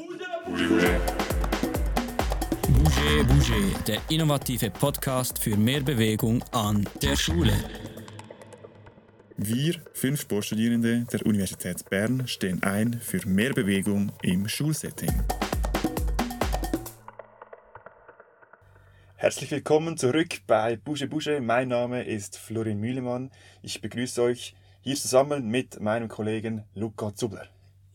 Bouger Bouger, der innovative Podcast für mehr Bewegung an der Schule. Wir, fünf Sportstudierende der Universität Bern, stehen ein für mehr Bewegung im Schulsetting. Herzlich willkommen zurück bei Bouge Bouge. Mein Name ist Florin Mühlemann. Ich begrüße euch hier zusammen mit meinem Kollegen Luca Zubler.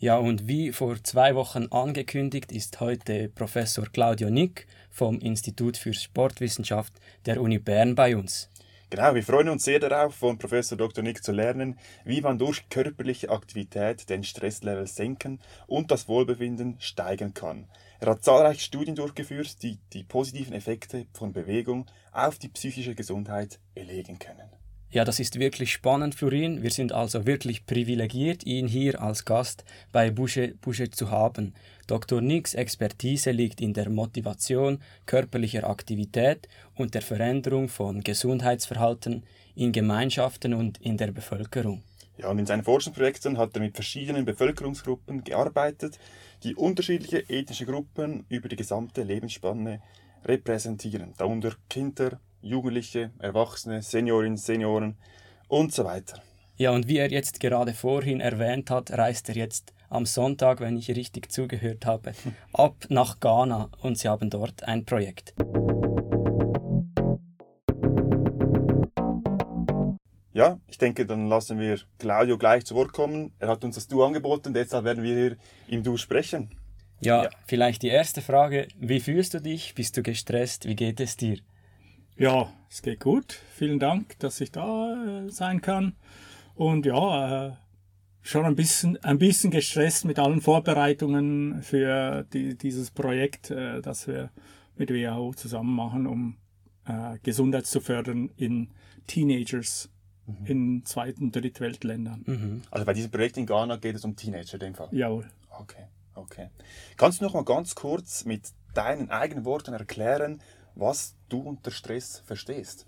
Ja, und wie vor zwei Wochen angekündigt, ist heute Professor Claudio Nick vom Institut für Sportwissenschaft der Uni Bern bei uns. Genau, wir freuen uns sehr darauf, von Professor Dr. Nick zu lernen, wie man durch körperliche Aktivität den Stresslevel senken und das Wohlbefinden steigern kann. Er hat zahlreiche Studien durchgeführt, die die positiven Effekte von Bewegung auf die psychische Gesundheit belegen können. Ja, das ist wirklich spannend, Florin. Wir sind also wirklich privilegiert, ihn hier als Gast bei Busche, zu haben. Dr. Nicks Expertise liegt in der Motivation körperlicher Aktivität und der Veränderung von Gesundheitsverhalten in Gemeinschaften und in der Bevölkerung. Ja, und in seinen Forschungsprojekten hat er mit verschiedenen Bevölkerungsgruppen gearbeitet, die unterschiedliche ethnische Gruppen über die gesamte Lebensspanne repräsentieren, darunter Kinder, Jugendliche, Erwachsene, Seniorinnen, Senioren und so weiter. Ja, und wie er jetzt gerade vorhin erwähnt hat, reist er jetzt am Sonntag, wenn ich richtig zugehört habe, ab nach Ghana und sie haben dort ein Projekt. Ja, ich denke, dann lassen wir Claudio gleich zu Wort kommen. Er hat uns das Du angeboten, deshalb werden wir hier im Du sprechen. Ja, ja, vielleicht die erste Frage. Wie fühlst du dich? Bist du gestresst? Wie geht es dir? Ja, es geht gut. Vielen Dank, dass ich da äh, sein kann. Und ja, äh, schon ein bisschen, ein bisschen gestresst mit allen Vorbereitungen für die, dieses Projekt, äh, das wir mit WHO zusammen machen, um äh, Gesundheit zu fördern in Teenagers mhm. in zweiten, drittweltländern. Mhm. Also bei diesem Projekt in Ghana geht es um Teenager in dem Fall? Jawohl. Okay, okay. Kannst du noch mal ganz kurz mit deinen eigenen Worten erklären, was du unter Stress verstehst?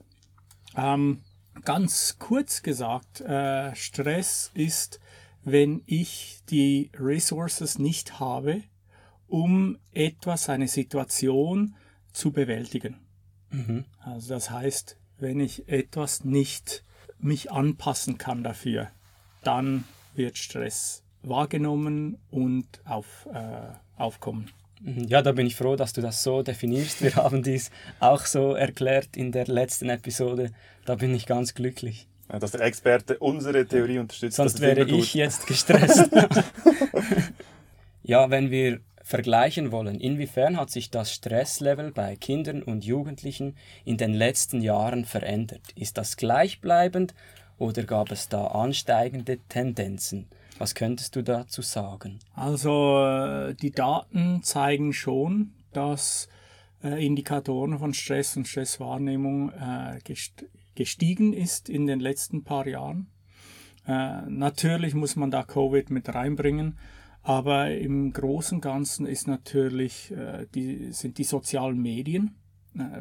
Ähm, ganz kurz gesagt, äh, Stress ist, wenn ich die Resources nicht habe, um etwas, eine Situation zu bewältigen. Mhm. Also das heißt, wenn ich etwas nicht mich anpassen kann dafür, dann wird Stress wahrgenommen und auf, äh, aufkommen. Ja, da bin ich froh, dass du das so definierst. Wir haben dies auch so erklärt in der letzten Episode. Da bin ich ganz glücklich. Ja, dass der Experte unsere Theorie unterstützt. Sonst wäre ich jetzt gestresst. ja, wenn wir vergleichen wollen, inwiefern hat sich das Stresslevel bei Kindern und Jugendlichen in den letzten Jahren verändert? Ist das gleichbleibend oder gab es da ansteigende Tendenzen? Was könntest du dazu sagen? Also äh, die Daten zeigen schon, dass äh, Indikatoren von Stress und Stresswahrnehmung äh, gestiegen ist in den letzten paar Jahren. Natürlich muss man da Covid mit reinbringen, aber im Großen und Ganzen ist natürlich, die, sind die sozialen Medien,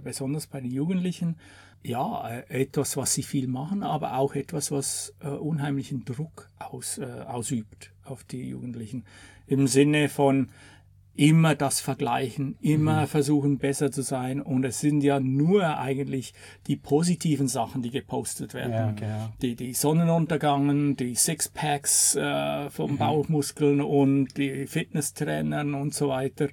besonders bei den Jugendlichen, ja, äh, etwas, was sie viel machen, aber auch etwas, was äh, unheimlichen Druck aus, äh, ausübt auf die Jugendlichen. Im Sinne von immer das Vergleichen, immer mhm. versuchen besser zu sein. Und es sind ja nur eigentlich die positiven Sachen, die gepostet werden. Ja, genau. die, die Sonnenuntergangen, die Sixpacks äh, von mhm. Bauchmuskeln und die Fitnesstrainern und so weiter.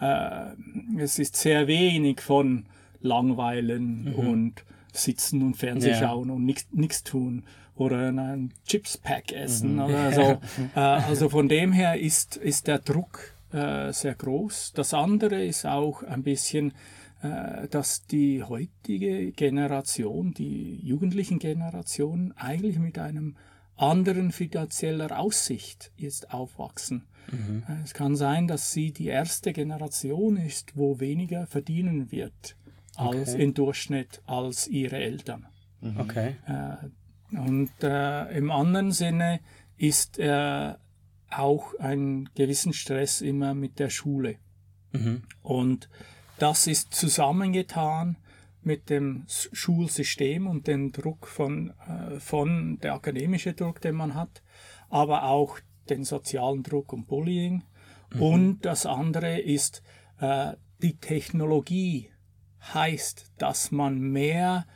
Äh, es ist sehr wenig von langweilen mhm. und sitzen und Fernseh ja. schauen und nichts tun oder ein Chips-Pack essen mhm. oder so. äh, also von dem her ist, ist der Druck äh, sehr groß. Das andere ist auch ein bisschen, äh, dass die heutige Generation, die jugendlichen Generationen eigentlich mit einem anderen finanzieller Aussicht jetzt aufwachsen. Mhm. Äh, es kann sein, dass sie die erste Generation ist, wo weniger verdienen wird als okay. im Durchschnitt als ihre Eltern. Mhm. Okay. Äh, und äh, im anderen Sinne ist äh, auch ein gewissen Stress immer mit der Schule. Mhm. Und das ist zusammengetan mit dem Schulsystem und dem Druck von, äh, von der akademische Druck, den man hat, aber auch den sozialen Druck und Bullying Mhm. Und das andere ist, äh, die Technologie heißt, dass man mehr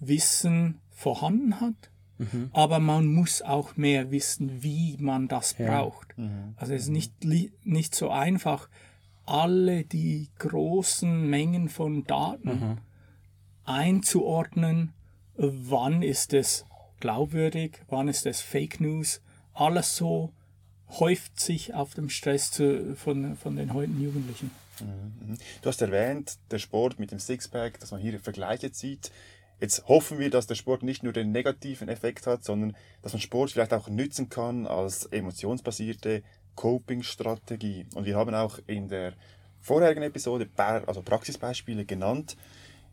Wissen vorhanden hat, mhm. aber man muss auch mehr wissen, wie man das ja. braucht. Mhm. Also es ist nicht, nicht so einfach, alle die großen Mengen von Daten mhm. einzuordnen, wann ist es glaubwürdig, wann ist es Fake News, alles so häuft sich auf dem Stress zu, von, von den heutigen Jugendlichen. Mhm. Du hast erwähnt, der Sport mit dem Sixpack, dass man hier Vergleiche zieht. Jetzt hoffen wir, dass der Sport nicht nur den negativen Effekt hat, sondern dass man Sport vielleicht auch nützen kann als emotionsbasierte Coping-Strategie. Und wir haben auch in der vorherigen Episode also Praxisbeispiele genannt.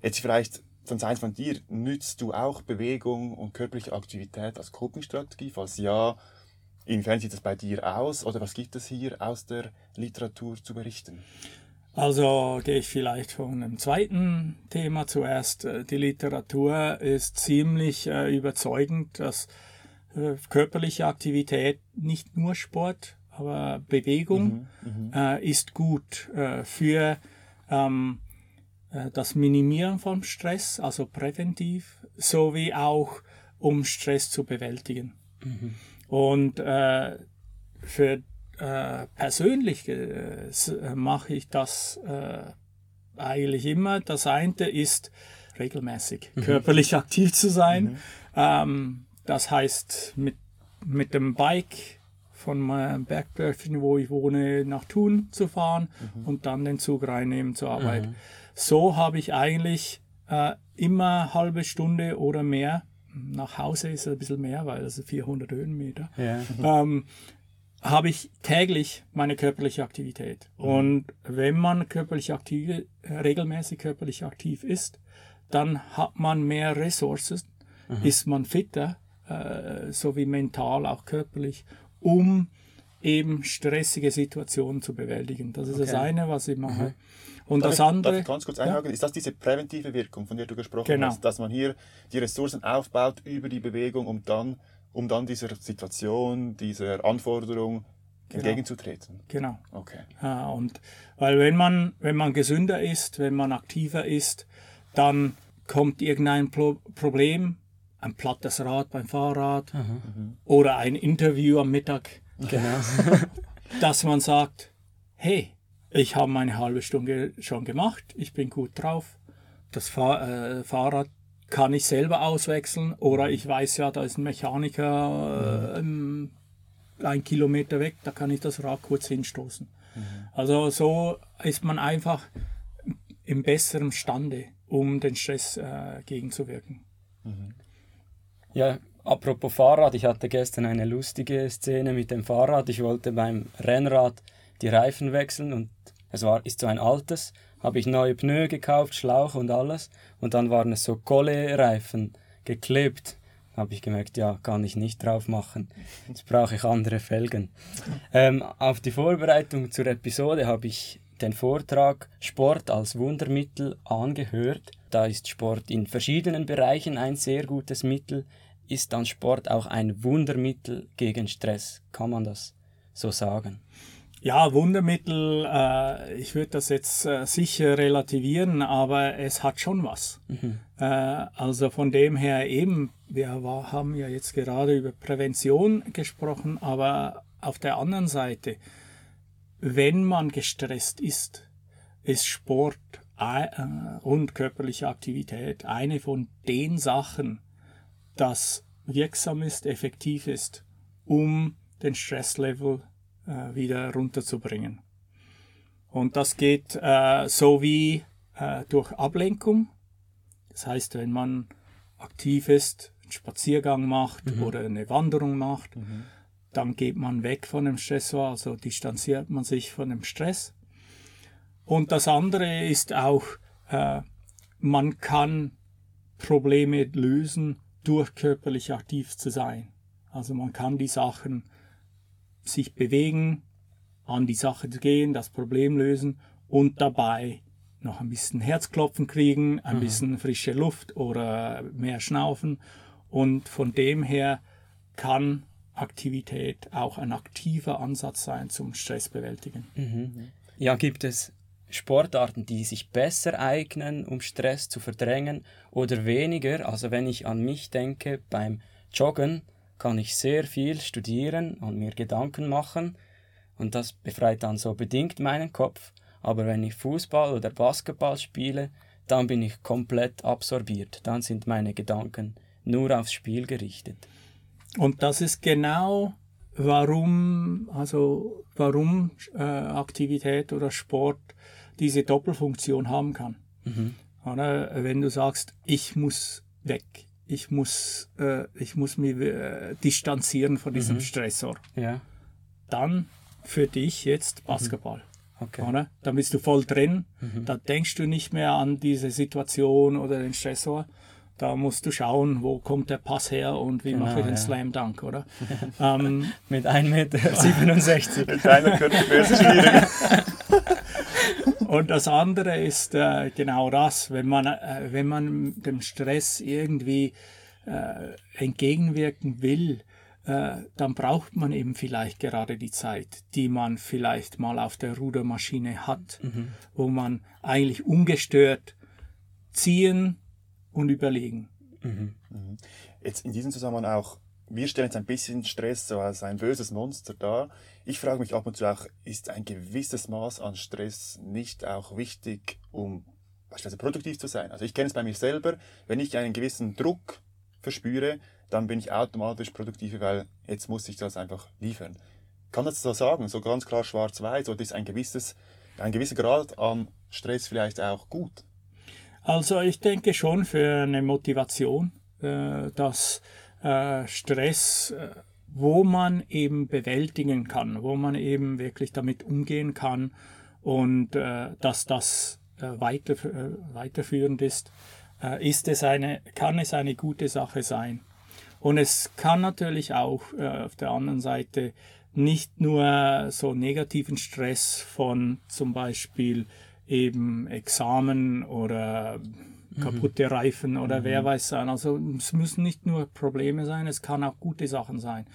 Jetzt vielleicht sonst eins von dir, nützt du auch Bewegung und körperliche Aktivität als Coping-Strategie? Falls ja, inwiefern sieht das bei dir aus oder was gibt es hier aus der Literatur zu berichten? Also gehe ich vielleicht von einem zweiten Thema zuerst. Äh, die Literatur ist ziemlich äh, überzeugend, dass äh, körperliche Aktivität, nicht nur Sport, aber Bewegung mhm, mhm. äh, ist gut äh, für ähm, äh, das Minimieren von Stress, also präventiv, sowie auch um Stress zu bewältigen. Mhm. Und äh, für äh, persönlich äh, mache ich das eigentlich immer. Das eine ist regelmäßig mhm. körperlich aktiv zu sein. Mhm. Ähm, das heißt mit, mit dem Bike von meinem Bergdörfchen, wo ich wohne, nach Thun zu fahren mhm. und dann den Zug reinnehmen zur Arbeit. Mhm. So habe ich eigentlich äh, immer halbe Stunde oder mehr. Nach Hause ist es ein bisschen mehr, weil es 400 Höhenmeter. Ja. Ähm, habe ich täglich meine körperliche Aktivität. Mhm. Und wenn man körperlich aktiv, regelmäßig körperlich aktiv ist, dann hat man mehr Ressourcen, mhm. ist man fitter, äh, sowie mental, auch körperlich um eben stressige Situationen zu bewältigen. Das ist okay. das eine, was ich mache. Mhm. Und darf das andere. Darf ich ganz kurz einhaken? Ja? Ist das diese präventive Wirkung, von der du gesprochen genau. hast, dass man hier die Ressourcen aufbaut über die Bewegung, um dann, um dann dieser Situation, dieser Anforderung genau. entgegenzutreten? Genau. Okay. Ja, und weil wenn man, wenn man gesünder ist, wenn man aktiver ist, dann kommt irgendein Pro Problem, ein plattes Rad beim Fahrrad mhm. oder ein Interview am Mittag, genau. dass man sagt, hey, ich habe meine halbe Stunde schon gemacht, ich bin gut drauf, das Fahr äh, Fahrrad kann ich selber auswechseln oder ich weiß ja, da ist ein Mechaniker äh, ein Kilometer weg, da kann ich das Rad kurz hinstoßen. Mhm. Also so ist man einfach im besseren Stande, um den Stress äh, gegenzuwirken. Mhm. Ja, apropos Fahrrad, ich hatte gestern eine lustige Szene mit dem Fahrrad. Ich wollte beim Rennrad die Reifen wechseln und es war, ist so ein altes, habe ich neue Pneu gekauft, Schlauch und alles und dann waren es so Kohle-Reifen geklebt. Habe ich gemerkt, ja, kann ich nicht drauf machen. Jetzt brauche ich andere Felgen. Ähm, auf die Vorbereitung zur Episode habe ich den Vortrag Sport als Wundermittel angehört. Da ist Sport in verschiedenen Bereichen ein sehr gutes Mittel. Ist dann Sport auch ein Wundermittel gegen Stress? Kann man das so sagen? Ja, Wundermittel, äh, ich würde das jetzt äh, sicher relativieren, aber es hat schon was. Mhm. Äh, also von dem her eben, wir war, haben ja jetzt gerade über Prävention gesprochen, aber auf der anderen Seite, wenn man gestresst ist, ist Sport äh, und körperliche Aktivität eine von den Sachen, das wirksam ist, effektiv ist, um den Stresslevel äh, wieder runterzubringen. Und das geht äh, so wie äh, durch Ablenkung. Das heißt, wenn man aktiv ist, einen Spaziergang macht mhm. oder eine Wanderung macht, mhm dann geht man weg von dem Stressor, also distanziert man sich von dem Stress. Und das andere ist auch, äh, man kann Probleme lösen, durch körperlich aktiv zu sein. Also man kann die Sachen sich bewegen, an die Sache gehen, das Problem lösen und dabei noch ein bisschen Herzklopfen kriegen, ein mhm. bisschen frische Luft oder mehr schnaufen. Und von dem her kann Aktivität auch ein aktiver Ansatz sein zum Stressbewältigen. Mhm. Ja, gibt es Sportarten, die sich besser eignen, um Stress zu verdrängen oder weniger? Also wenn ich an mich denke, beim Joggen kann ich sehr viel studieren und mir Gedanken machen und das befreit dann so bedingt meinen Kopf. Aber wenn ich Fußball oder Basketball spiele, dann bin ich komplett absorbiert. Dann sind meine Gedanken nur aufs Spiel gerichtet. Und das ist genau warum, also warum äh, Aktivität oder Sport diese Doppelfunktion haben kann. Mhm. Oder wenn du sagst, ich muss weg, ich muss, äh, ich muss mich äh, distanzieren von diesem mhm. Stressor, ja. dann für dich jetzt Basketball. Mhm. Okay. Oder? Dann bist du voll drin, mhm. da denkst du nicht mehr an diese Situation oder den Stressor, da musst du schauen, wo kommt der Pass her und wie genau, mache ich den ja. Slam Dunk, oder? ähm, Mit 1,67 Meter. Mit einer Körpergröße schwierig. und das andere ist äh, genau das, wenn man, äh, wenn man dem Stress irgendwie äh, entgegenwirken will, äh, dann braucht man eben vielleicht gerade die Zeit, die man vielleicht mal auf der Rudermaschine hat, mhm. wo man eigentlich ungestört ziehen, und überlegen. Mhm. Mhm. Jetzt in diesem Zusammenhang auch, wir stellen jetzt ein bisschen Stress so als ein böses Monster dar. Ich frage mich ab und zu auch, ist ein gewisses Maß an Stress nicht auch wichtig, um beispielsweise produktiv zu sein? Also ich kenne es bei mir selber, wenn ich einen gewissen Druck verspüre, dann bin ich automatisch produktiver, weil jetzt muss ich das einfach liefern. Kann das so sagen, so ganz klar schwarz-weiß, oder ist ein gewisses, ein gewisser Grad an Stress vielleicht auch gut? Also ich denke schon für eine Motivation, äh, dass äh, Stress, äh, wo man eben bewältigen kann, wo man eben wirklich damit umgehen kann und äh, dass das äh, weiter, äh, weiterführend ist, ist es eine, kann es eine gute Sache sein. Und es kann natürlich auch auf der anderen Seite nicht nur so negativen Stress von zum Beispiel eben Examen oder kaputte mhm. Reifen oder mhm. wer weiß sein. Also es müssen nicht nur Probleme sein, es kann auch gute Sachen sein.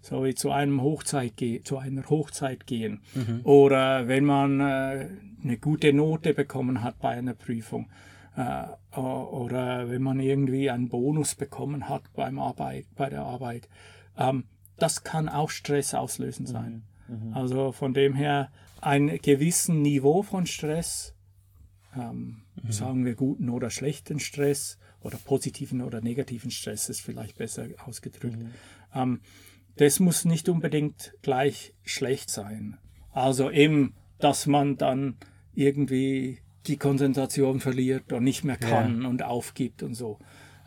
So wie zu einem Hochzeit zu einer Hochzeit gehen. Mhm. Oder wenn man äh, eine gute Note bekommen hat bei einer Prüfung. Äh, oder wenn man irgendwie einen Bonus bekommen hat beim Arbeit, bei der Arbeit. Ähm, das kann auch Stress auslösen sein. Mhm. mhm. Also von dem her ein gewissen Niveau von Stress, ähm, mhm. sagen wir guten oder schlechten Stress oder positiven oder negativen Stress ist vielleicht besser ausgedrückt. Mhm. Ähm, das muss nicht unbedingt gleich schlecht sein. Also eben, dass man dann irgendwie die Konzentration verliert und nicht mehr kann ja. und aufgibt und so.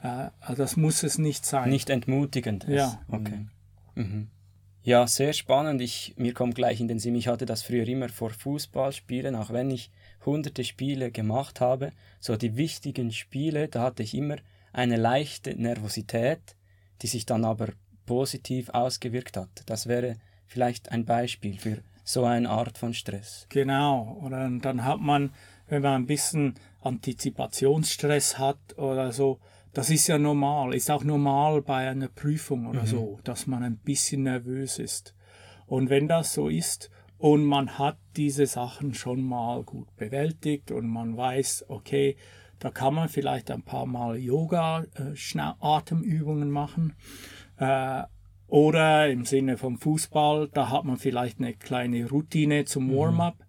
Äh, also das muss es nicht sein. Nicht entmutigend. Ist. Ja. Okay. Mhm. Ja, sehr spannend. Ich, mir kommt gleich in den Sinn, ich hatte das früher immer vor Fußballspielen, auch wenn ich hunderte Spiele gemacht habe. So die wichtigen Spiele, da hatte ich immer eine leichte Nervosität, die sich dann aber positiv ausgewirkt hat. Das wäre vielleicht ein Beispiel für so eine Art von Stress. Genau. Oder dann hat man, wenn man ein bisschen Antizipationsstress hat oder so, das ist ja normal, ist auch normal bei einer Prüfung oder mhm. so, dass man ein bisschen nervös ist. Und wenn das so ist und man hat diese Sachen schon mal gut bewältigt und man weiß, okay, da kann man vielleicht ein paar Mal Yoga, äh, Atemübungen machen. Äh, oder im Sinne vom Fußball, da hat man vielleicht eine kleine Routine zum mhm. Warm-up.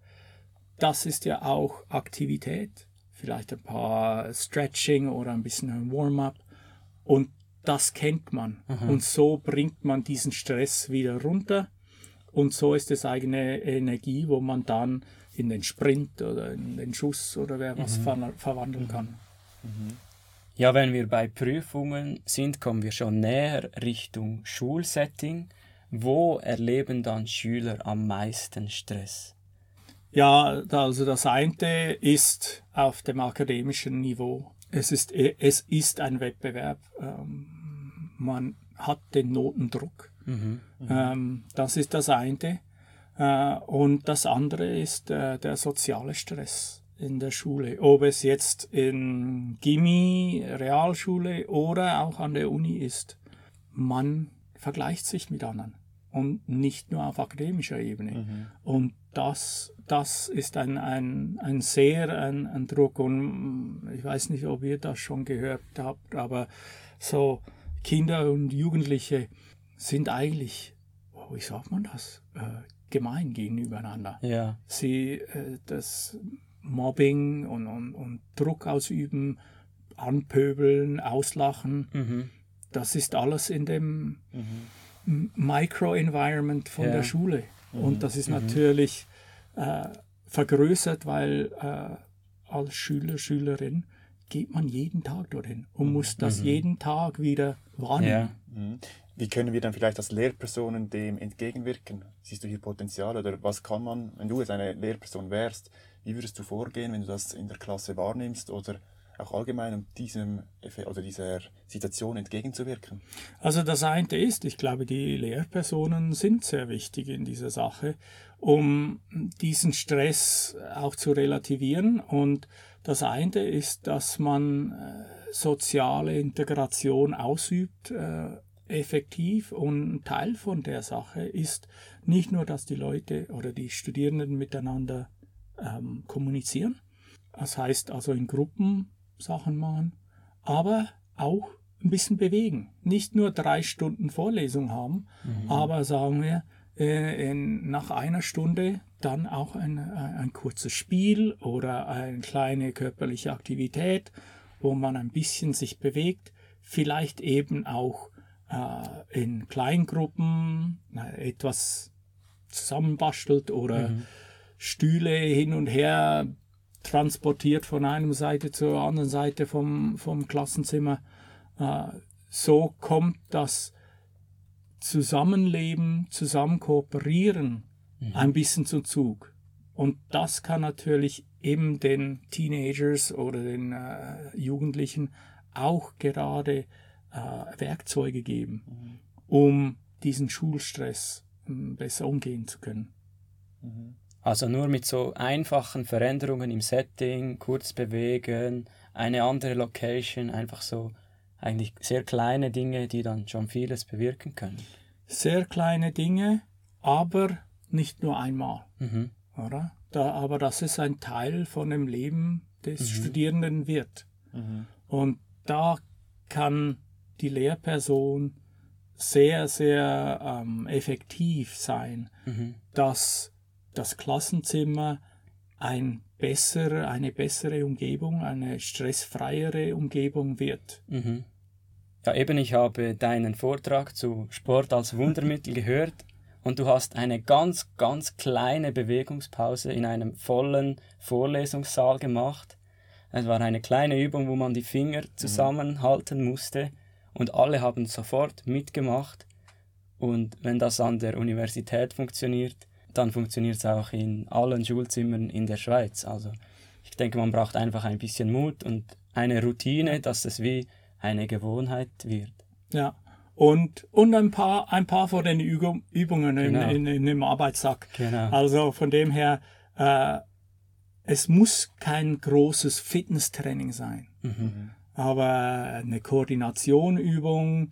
Das ist ja auch Aktivität vielleicht ein paar Stretching oder ein bisschen ein Warm-up. Und das kennt man. Mhm. Und so bringt man diesen Stress wieder runter. Und so ist es eigene Energie, wo man dann in den Sprint oder in den Schuss oder wer was mhm. ver verwandeln mhm. kann. Mhm. Ja, wenn wir bei Prüfungen sind, kommen wir schon näher Richtung Schulsetting. Wo erleben dann Schüler am meisten Stress? Ja, also das eine ist auf dem akademischen Niveau. Es ist, es ist ein Wettbewerb. Ähm, man hat den Notendruck. Mhm, mh. ähm, das ist das eine. Äh, und das andere ist äh, der soziale Stress in der Schule. Ob es jetzt in Gimmi, Realschule oder auch an der Uni ist. Man vergleicht sich mit anderen und nicht nur auf akademischer Ebene. Mhm. Und das, das ist ein, ein, ein sehr ein, ein Druck. Und ich weiß nicht, ob ihr das schon gehört habt, aber so Kinder und Jugendliche sind eigentlich, oh, wie sagt man das, äh, gemein gegenübereinander. Ja. Sie äh, das Mobbing und, und, und Druck ausüben, anpöbeln, auslachen, Mhm. das ist alles in dem Mhm. Micro-Environment von Ja. der Schule. Und das ist natürlich äh, vergrößert, weil äh, als Schüler, Schülerin geht man jeden Tag dorthin und muss das jeden Tag wieder wahrnehmen. Ja. Wie können wir dann vielleicht als Lehrpersonen dem entgegenwirken? Siehst du hier Potenzial oder was kann man, wenn du jetzt eine Lehrperson wärst, wie würdest du vorgehen, wenn du das in der Klasse wahrnimmst oder auch allgemein, um diesem Effe- oder dieser Situation entgegenzuwirken? Also das eine ist, ich glaube, die Lehrpersonen sind sehr wichtig in dieser Sache, um diesen Stress auch zu relativieren. Und das eine ist, dass man äh, soziale Integration ausübt, äh, effektiv. Und ein Teil von der Sache ist nicht nur, dass die Leute oder die Studierenden miteinander ähm, kommunizieren. Das heißt also in Gruppen Sachen machen, aber auch ein bisschen bewegen. Nicht nur drei Stunden Vorlesung haben, aber sagen wir, äh, in, nach einer Stunde dann auch ein, ein, ein kurzes Spiel oder eine kleine körperliche Aktivität, wo man ein bisschen sich bewegt, vielleicht eben auch äh, in Kleingruppen etwas zusammenbastelt oder Stühle hin und her transportiert von einer Seite zur anderen Seite vom, vom Klassenzimmer. Äh, so kommt das Zusammenleben, zusammen kooperieren ein bisschen zum Zug. Und das kann natürlich eben den Teenagers oder den äh, Jugendlichen auch gerade äh, Werkzeuge geben, um diesen Schulstress ähm, besser umgehen zu können. Also nur mit so einfachen Veränderungen im Setting, kurz bewegen, eine andere Location, einfach so eigentlich sehr kleine Dinge, die dann schon vieles bewirken können. Sehr kleine Dinge, aber nicht nur einmal. Mhm. Oder? Da, aber das ist ein Teil von dem Leben des Studierenden wird. Und da kann die Lehrperson sehr, sehr ähm, effektiv sein, Mhm. dass das Klassenzimmer ein bessere, eine bessere Umgebung, eine stressfreiere Umgebung wird. Mhm. Ja, eben, ich habe deinen Vortrag zu Sport als Wundermittel gehört und du hast eine ganz, ganz kleine Bewegungspause in einem vollen Vorlesungssaal gemacht. Es war eine kleine Übung, wo man die Finger zusammenhalten musste und alle haben sofort mitgemacht. Und wenn das an der Universität funktioniert, dann funktioniert es auch in allen Schulzimmern in der Schweiz. Also ich denke, man braucht einfach ein bisschen Mut und eine Routine, dass es wie eine Gewohnheit wird. Ja. Und, und ein, paar, ein paar von den Übung, Übungen Genau. in, in, in dem Arbeitssack. Genau. Also von dem her, äh, es muss kein großes Fitnesstraining sein, Mhm. Aber eine Koordinationübung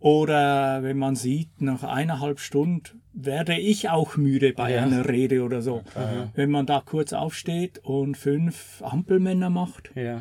oder wenn man sieht, nach eineinhalb Stunden werde ich auch müde bei Ja. einer Rede oder so. Wenn man da kurz aufsteht und fünf Ampelmänner macht, Ja.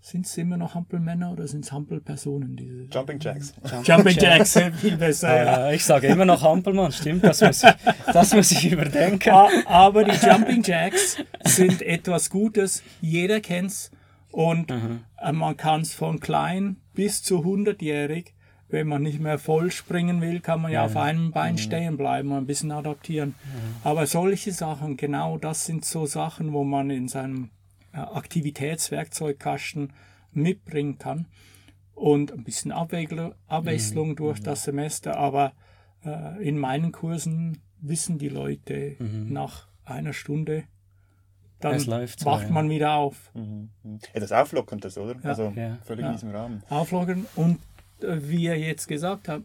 sind es immer noch Ampelmänner oder sind es Ampelpersonen? Diese Jumping Jacks. Jumping Jacks, viel besser. ja. Ich sage immer noch Hampelmann, stimmt, das muss ich, das muss ich überdenken. Aber die Jumping Jacks sind etwas Gutes. Jeder kennt's. Und äh, man kann es von klein bis zu 100-jährig, wenn man nicht mehr voll springen will, kann man ja, auf einem Bein stehen bleiben und ein bisschen adaptieren. Aber solche Sachen, genau das sind so Sachen, wo man in seinem Aktivitätswerkzeugkasten mitbringen kann. Und ein bisschen Abwechslung, Abwechslung durch das Semester. Aber äh, in meinen Kursen wissen die Leute nach einer Stunde, dann wacht ja. man wieder auf. Mhm. mhm. Etwas Auflockerndes, oder? Also Ja. völlig Ja. in diesem Rahmen. Auflockern und äh, wie er jetzt gesagt hat,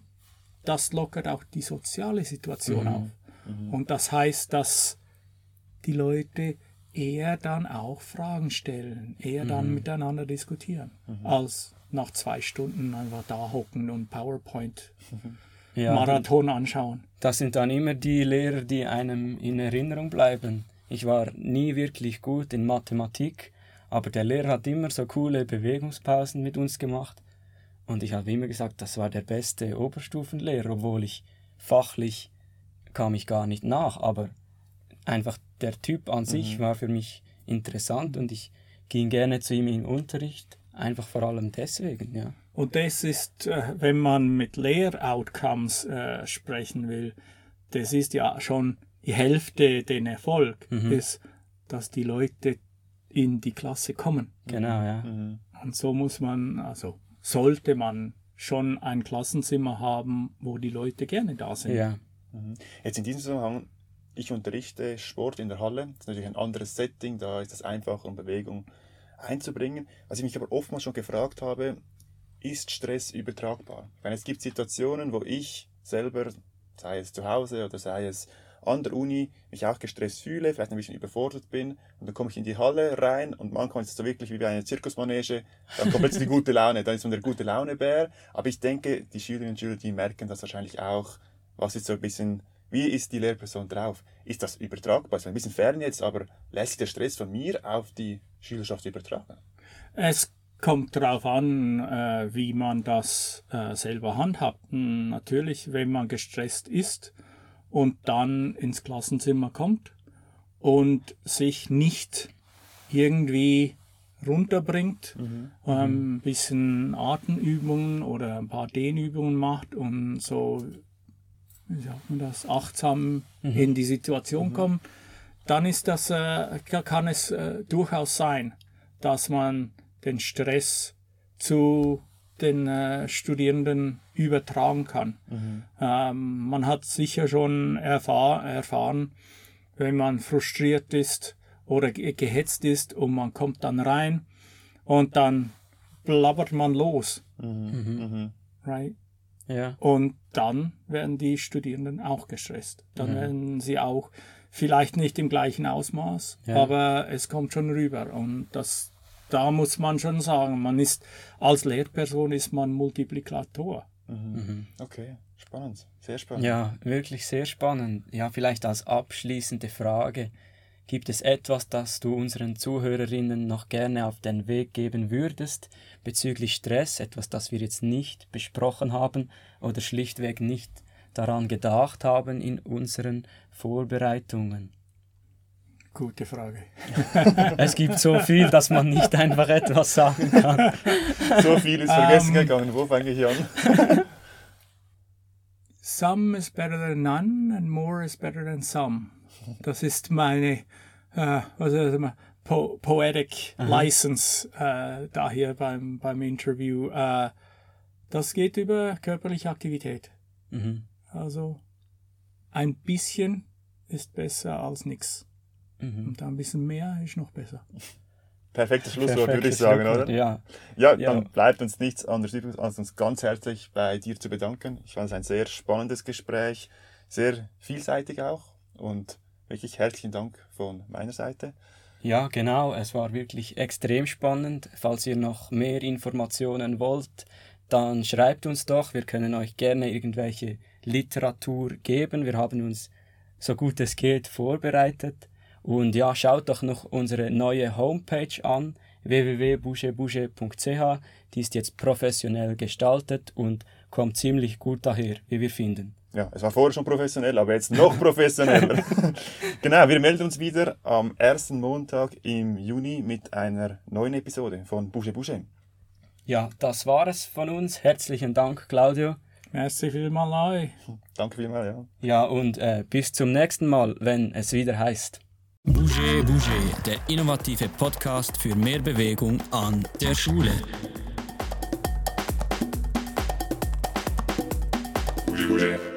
das lockert auch die soziale Situation auf. Und das heißt, dass die Leute eher dann auch Fragen stellen, eher dann miteinander diskutieren, als nach zwei Stunden einfach da hocken und PowerPoint Ja, Marathon anschauen. Das sind dann immer die Lehrer, die einem in Erinnerung bleiben. Ich war nie wirklich gut in Mathematik, aber der Lehrer hat immer so coole Bewegungspausen mit uns gemacht. Und ich habe immer gesagt, das war der beste Oberstufenlehrer, obwohl ich fachlich kam ich gar nicht nach, aber einfach der Typ an sich war für mich interessant und ich ging gerne zu ihm im Unterricht, einfach vor allem deswegen, ja. Und das ist, äh, wenn man mit Lehroutcomes äh, sprechen will, das ist ja schon die Hälfte den Erfolg, ist, dass die Leute in die Klasse kommen. Genau, ja. Und so muss man, also sollte man schon ein Klassenzimmer haben, wo die Leute gerne da sind. Ja, Jetzt in diesem Zusammenhang, ich unterrichte Sport in der Halle. Das ist natürlich ein anderes Setting, da ist es einfacher, um Bewegung einzubringen. Was ich mich aber oftmals schon gefragt habe, ist Stress übertragbar? Ich meine, es gibt Situationen, wo ich selber, sei es zu Hause oder sei es an der Uni, mich auch gestresst fühle, vielleicht ein bisschen überfordert bin und dann komme ich in die Halle rein und manchmal ist es so wirklich wie bei einer Zirkusmanege, dann kommt plötzlich die gute Laune, dann ist man der gute Laune-Bär. Aber ich denke, die Schülerinnen und Schüler, die merken das wahrscheinlich auch, was ist so ein bisschen, wie ist die Lehrperson drauf? Ist das übertragbar? Ist ein bisschen fern jetzt, aber lässt sich der Stress von mir auf die Schülerschaft übertragen? Es kommt darauf an, äh, wie man das äh, selber handhabt. Hm, Natürlich, wenn man gestresst ist und dann ins Klassenzimmer kommt und sich nicht irgendwie runterbringt, ähm, ein bisschen Atemübungen oder ein paar Dehnübungen macht und so, wie sagt man das, achtsam in die Situation kommt, dann ist das, äh, kann es äh, durchaus sein, dass man den Stress zu den äh, Studierenden übertragen kann. Ähm, man hat sicher schon erfahr erfahren, wenn man frustriert ist oder ge gehetzt ist und man kommt dann rein und dann blabbert man los. Right? ja. Und dann werden die Studierenden auch gestresst. Dann werden sie auch vielleicht nicht im gleichen Ausmaß, Ja. aber es kommt schon rüber. Und das, da muss man schon sagen, man ist als Lehrperson ist man Multiplikator. Okay, spannend, sehr spannend. Ja, wirklich sehr spannend. Ja, vielleicht als abschließende Frage. Gibt es etwas, das du unseren Zuhörerinnen noch gerne auf den Weg geben würdest bezüglich Stress, etwas, das wir jetzt nicht besprochen haben oder schlichtweg nicht daran gedacht haben in unseren Vorbereitungen? Gute Frage. Es gibt so viel, dass man nicht einfach etwas sagen kann. So viel ist vergessen gegangen. Wo fange ich an? Some is better than none and more is better than some. Das ist meine äh, was ist das, po Poetic License äh, da hier beim, beim Interview. Äh, das geht über körperliche Aktivität. Mhm. Also ein bisschen ist besser als nichts. Mhm. Und ein bisschen mehr ist noch besser. Perfektes Schlusswort, würde ich Perfektes sagen, Schlusswort, oder? Ja, Ja, Ja. dann bleibt uns nichts anderes übrig, als uns ganz herzlich bei dir zu bedanken. Ich fand es ein sehr spannendes Gespräch, sehr vielseitig auch und wirklich herzlichen Dank von meiner Seite. Ja, genau. Es war wirklich extrem spannend. Falls ihr noch mehr Informationen wollt, dann schreibt uns doch. Wir können euch gerne irgendwelche Literatur geben. Wir haben uns so gut es geht vorbereitet. Und ja, schaut doch noch unsere neue Homepage an, www.bougebouge.ch. Die ist jetzt professionell gestaltet und kommt ziemlich gut daher, wie wir finden. Ja, es war vorher schon professionell, aber jetzt noch professioneller. genau, wir melden uns wieder am ersten Montag im Juni mit einer neuen Episode von Bouge Bouge. Ja, das war es von uns. Herzlichen Dank, Claudio. Merci vielmals. Danke vielmals, ja. Ja, und äh, bis zum nächsten Mal, wenn es wieder heißt. Bouger Bouger, der innovative Podcast für mehr Bewegung an der Schule. Bouge, bouge.